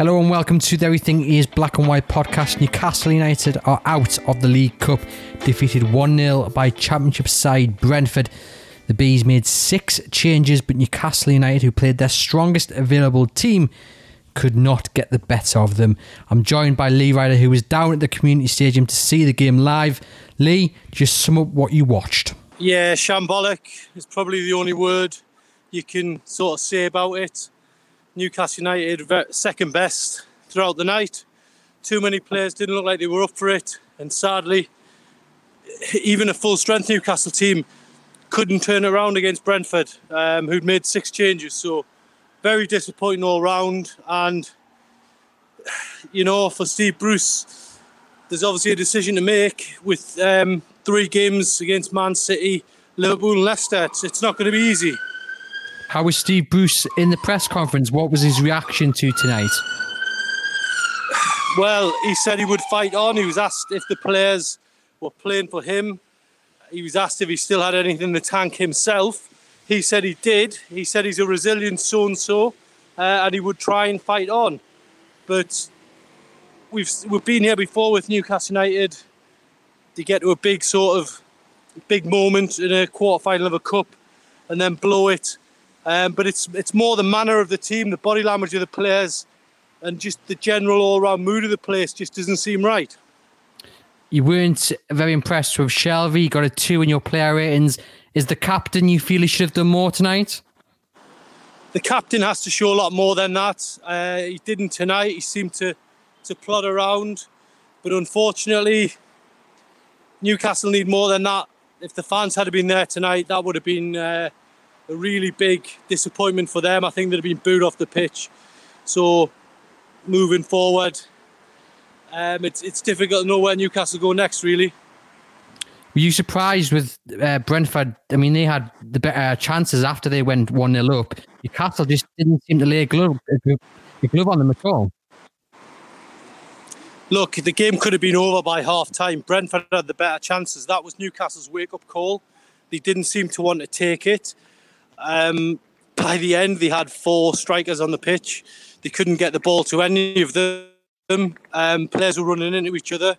Hello and welcome to the Everything is Black and White podcast. Newcastle United are out of the League Cup, defeated 1 0 by Championship side Brentford. The Bees made six changes, but Newcastle United, who played their strongest available team, could not get the better of them. I'm joined by Lee Ryder, who was down at the community stadium to see the game live. Lee, just sum up what you watched. Yeah, shambolic is probably the only word you can sort of say about it. Newcastle United second best throughout the night. Too many players didn't look like they were up for it, and sadly, even a full strength Newcastle team couldn't turn around against Brentford, um, who'd made six changes. So, very disappointing all round. And, you know, for Steve Bruce, there's obviously a decision to make with um, three games against Man City, Liverpool, and Leicester. It's, it's not going to be easy. How was Steve Bruce in the press conference? What was his reaction to tonight? Well, he said he would fight on. He was asked if the players were playing for him. He was asked if he still had anything in the tank himself. He said he did. He said he's a resilient so and so, and he would try and fight on. But we've we've been here before with Newcastle United. They get to a big sort of big moment in a quarter final of a cup, and then blow it um, but it's it's more the manner of the team, the body language of the players, and just the general all-round mood of the place just doesn't seem right. You weren't very impressed with Shelvey. You got a two in your player ratings. Is the captain you feel he should have done more tonight? The captain has to show a lot more than that. Uh, he didn't tonight. He seemed to to plod around, but unfortunately, Newcastle need more than that. If the fans had been there tonight, that would have been. Uh, a really big disappointment for them. I think they'd have been booed off the pitch. So moving forward, um, it's it's difficult to know where Newcastle go next. Really. Were you surprised with uh, Brentford? I mean, they had the better chances after they went 1 0 up. Newcastle just didn't seem to lay a glove, a glove on them at all. Look, the game could have been over by half time. Brentford had the better chances. That was Newcastle's wake up call. They didn't seem to want to take it. Um, by the end, they had four strikers on the pitch. They couldn't get the ball to any of them. Um, players were running into each other.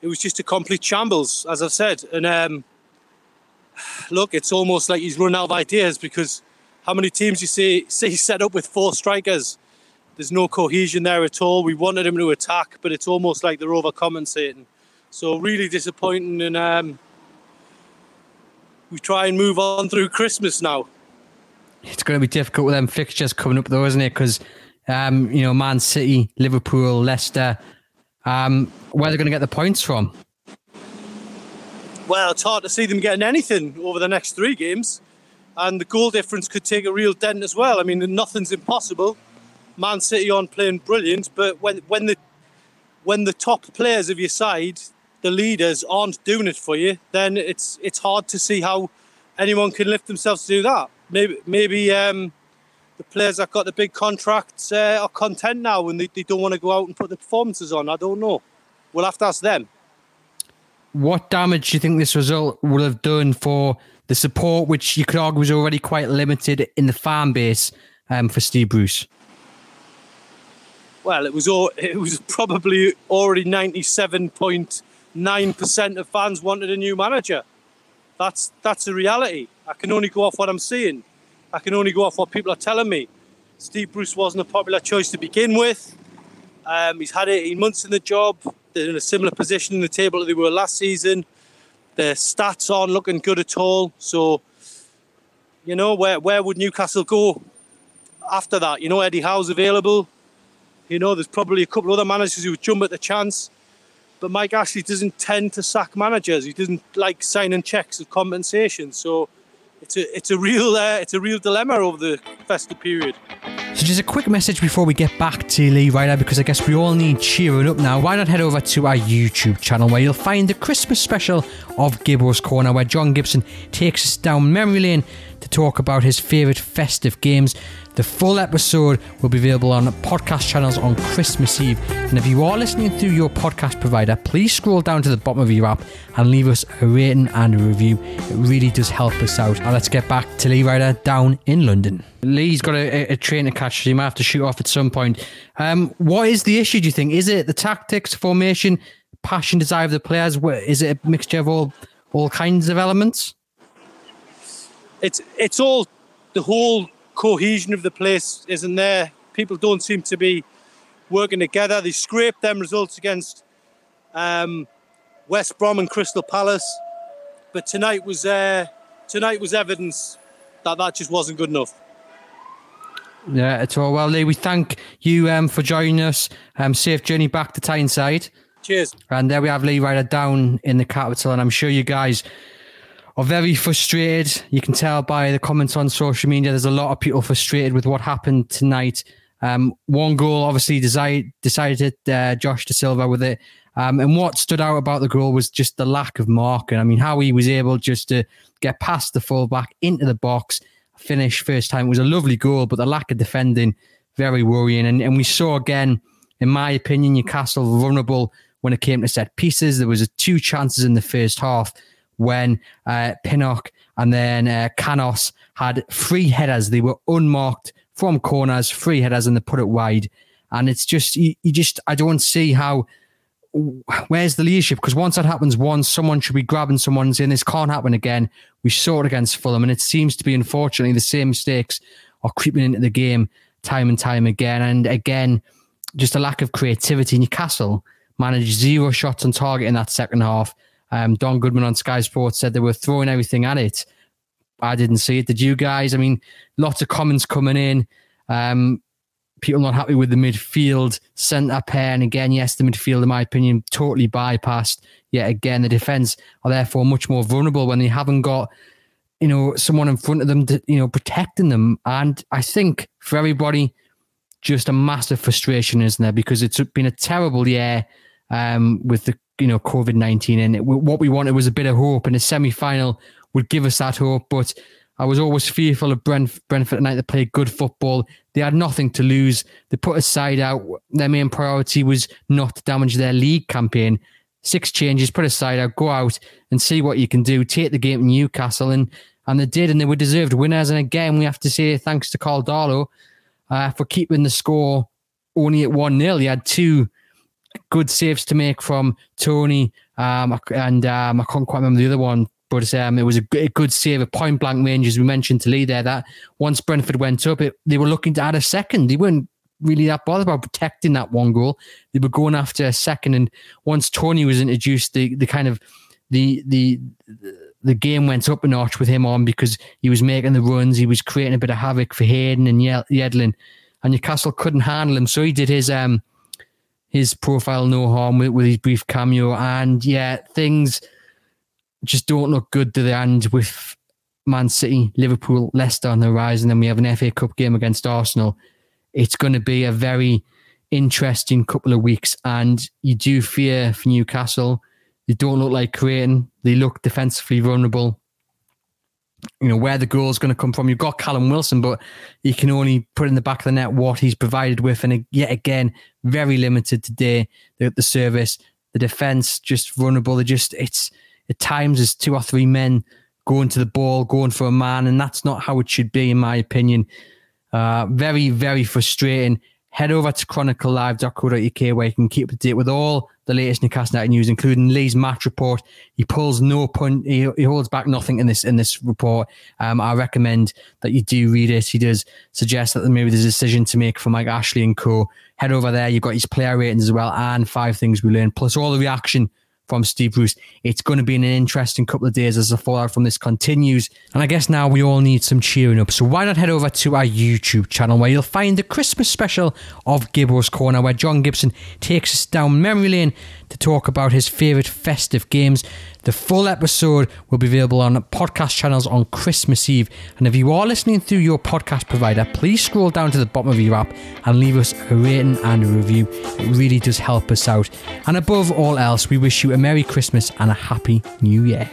It was just a complete shambles, as I've said. And um, look, it's almost like he's run out of ideas because how many teams you see see set up with four strikers? There's no cohesion there at all. We wanted him to attack, but it's almost like they're overcompensating. So really disappointing, and um, we try and move on through Christmas now. It's going to be difficult with them fixtures coming up, though, isn't it? Because um, you know, Man City, Liverpool, Leicester, um, where they're going to get the points from. Well, it's hard to see them getting anything over the next three games, and the goal difference could take a real dent as well. I mean, nothing's impossible. Man City on playing brilliant, but when when the when the top players of your side, the leaders, aren't doing it for you, then it's it's hard to see how anyone can lift themselves to do that maybe maybe um, the players that got the big contracts uh, are content now and they, they don't want to go out and put the performances on. I don't know. We'll have to ask them. What damage do you think this result would have done for the support, which you could argue was already quite limited in the fan base um, for Steve Bruce? Well, it was all, it was probably already ninety seven point nine percent of fans wanted a new manager. That's that's the reality. I can only go off what I'm seeing. I can only go off what people are telling me. Steve Bruce wasn't a popular choice to begin with. Um, he's had 18 months in the job. They're in a similar position in the table that they were last season. Their stats aren't looking good at all. So, you know, where where would Newcastle go after that? You know, Eddie Howe's available. You know, there's probably a couple of other managers who would jump at the chance. But Mike Ashley doesn't tend to sack managers. He doesn't like signing checks of compensation. So it's a it's a real uh, it's a real dilemma over the festive period. So just a quick message before we get back to Lee Ryder because I guess we all need cheering up now. Why not head over to our YouTube channel where you'll find the Christmas special of Gibbo's Corner where John Gibson takes us down memory lane to talk about his favourite festive games. The full episode will be available on podcast channels on Christmas Eve. And if you are listening through your podcast provider, please scroll down to the bottom of your app and leave us a rating and a review. It really does help us out. Now let's get back to Lee Ryder down in London. Lee's got a, a train to catch, so he might have to shoot off at some point. Um, what is the issue, do you think? Is it the tactics, formation, passion, desire of the players? Is it a mixture of all, all kinds of elements? It's, it's all the whole cohesion of the place isn't there. People don't seem to be working together. They scraped them results against um, West Brom and Crystal Palace, but tonight was uh, tonight was evidence that that just wasn't good enough. Yeah, it's all well, Lee. We thank you um, for joining us. Um, safe journey back to Tyneside. Cheers. And there we have Lee Ryder down in the capital, and I'm sure you guys are very frustrated. You can tell by the comments on social media. There's a lot of people frustrated with what happened tonight. Um, one goal obviously decided, decided uh, Josh Dasilva with it. Um, and what stood out about the goal was just the lack of marking. I mean, how he was able just to get past the fullback into the box, finish first time. It was a lovely goal, but the lack of defending, very worrying. And, and we saw again, in my opinion, Newcastle vulnerable when it came to set pieces. There was two chances in the first half when uh, Pinnock and then uh, Canos had three headers. They were unmarked from corners, three headers, and they put it wide. And it's just, you, you just, I don't see how, where's the leadership? Because once that happens once, someone should be grabbing someone and saying, this can't happen again. We saw it against Fulham. And it seems to be, unfortunately, the same mistakes are creeping into the game time and time again. And again, just a lack of creativity. Newcastle managed zero shots on target in that second half. Um, Don Goodman on Sky Sports said they were throwing everything at it. I didn't see it. Did you guys? I mean, lots of comments coming in. Um, people not happy with the midfield centre pair. And again, yes, the midfield, in my opinion, totally bypassed. Yet again, the defence are therefore much more vulnerable when they haven't got, you know, someone in front of them, to, you know, protecting them. And I think for everybody, just a massive frustration, isn't there? Because it's been a terrible year um, with the you know COVID nineteen, and it, what we wanted was a bit of hope, and a semi final would give us that hope. But I was always fearful of Brent, Brentford tonight. They played good football. They had nothing to lose. They put a side out. Their main priority was not to damage their league campaign. Six changes, put a side out, go out and see what you can do. Take the game to Newcastle, and and they did, and they were deserved winners. And again, we have to say thanks to Karl Darlow uh, for keeping the score only at one 0 He had two good saves to make from Toney um, and um, I can't quite remember the other one, but um, it was a, good save, a point blank range, as we mentioned to Lee there. That once Brentford went up, it, they were looking to add a second. They weren't really that bothered about protecting that one goal. They were going after a second, and once Toney was introduced, the the kind of the the the game went up a notch with him on because he was making the runs, he was creating a bit of havoc for Hayden and Yedlin, and Newcastle couldn't handle him, so he did his um his profile no harm with, with his brief cameo. And yeah, things just don't look good to the end with Man City, Liverpool, Leicester on the rise, and then we have an FA Cup game against Arsenal. It's going to be a very interesting couple of weeks, and you do fear for Newcastle. They don't look like creating. They look defensively vulnerable you know where the goal is going to come from. You've got Callum Wilson, but you can only put in the back of the net what he's provided with, and yet again, very limited today. The, the service, the defense, just vulnerable. They just it's at times there's two or three men going to the ball, going for a man, and that's not how it should be, in my opinion. Uh, very, very frustrating head over to chroniclelive.co.uk where you can keep up to date with all the latest Newcastle United news, including Lee's match report. He pulls no point, he, he holds back nothing in this in this report. Um, I recommend that you do read it. He does suggest that maybe there's a decision to make for Mike Ashley and co. Head over there. You've got his player ratings as well, and five things we learned, plus all the reaction from Steve Bruce. It's going to be an interesting couple of days as the fallout from this continues. And I guess now we all need some cheering up. So why not head over to our YouTube channel where you'll find the Christmas special of Gibbo's Corner, where John Gibson takes us down memory lane to talk about his favourite festive games. The full episode will be available on podcast channels on Christmas Eve. And if you are listening through your podcast provider, please scroll down to the bottom of your app and leave us a rating and a review. It really does help us out. And above all else, we wish you a Merry Christmas and a Happy New Year.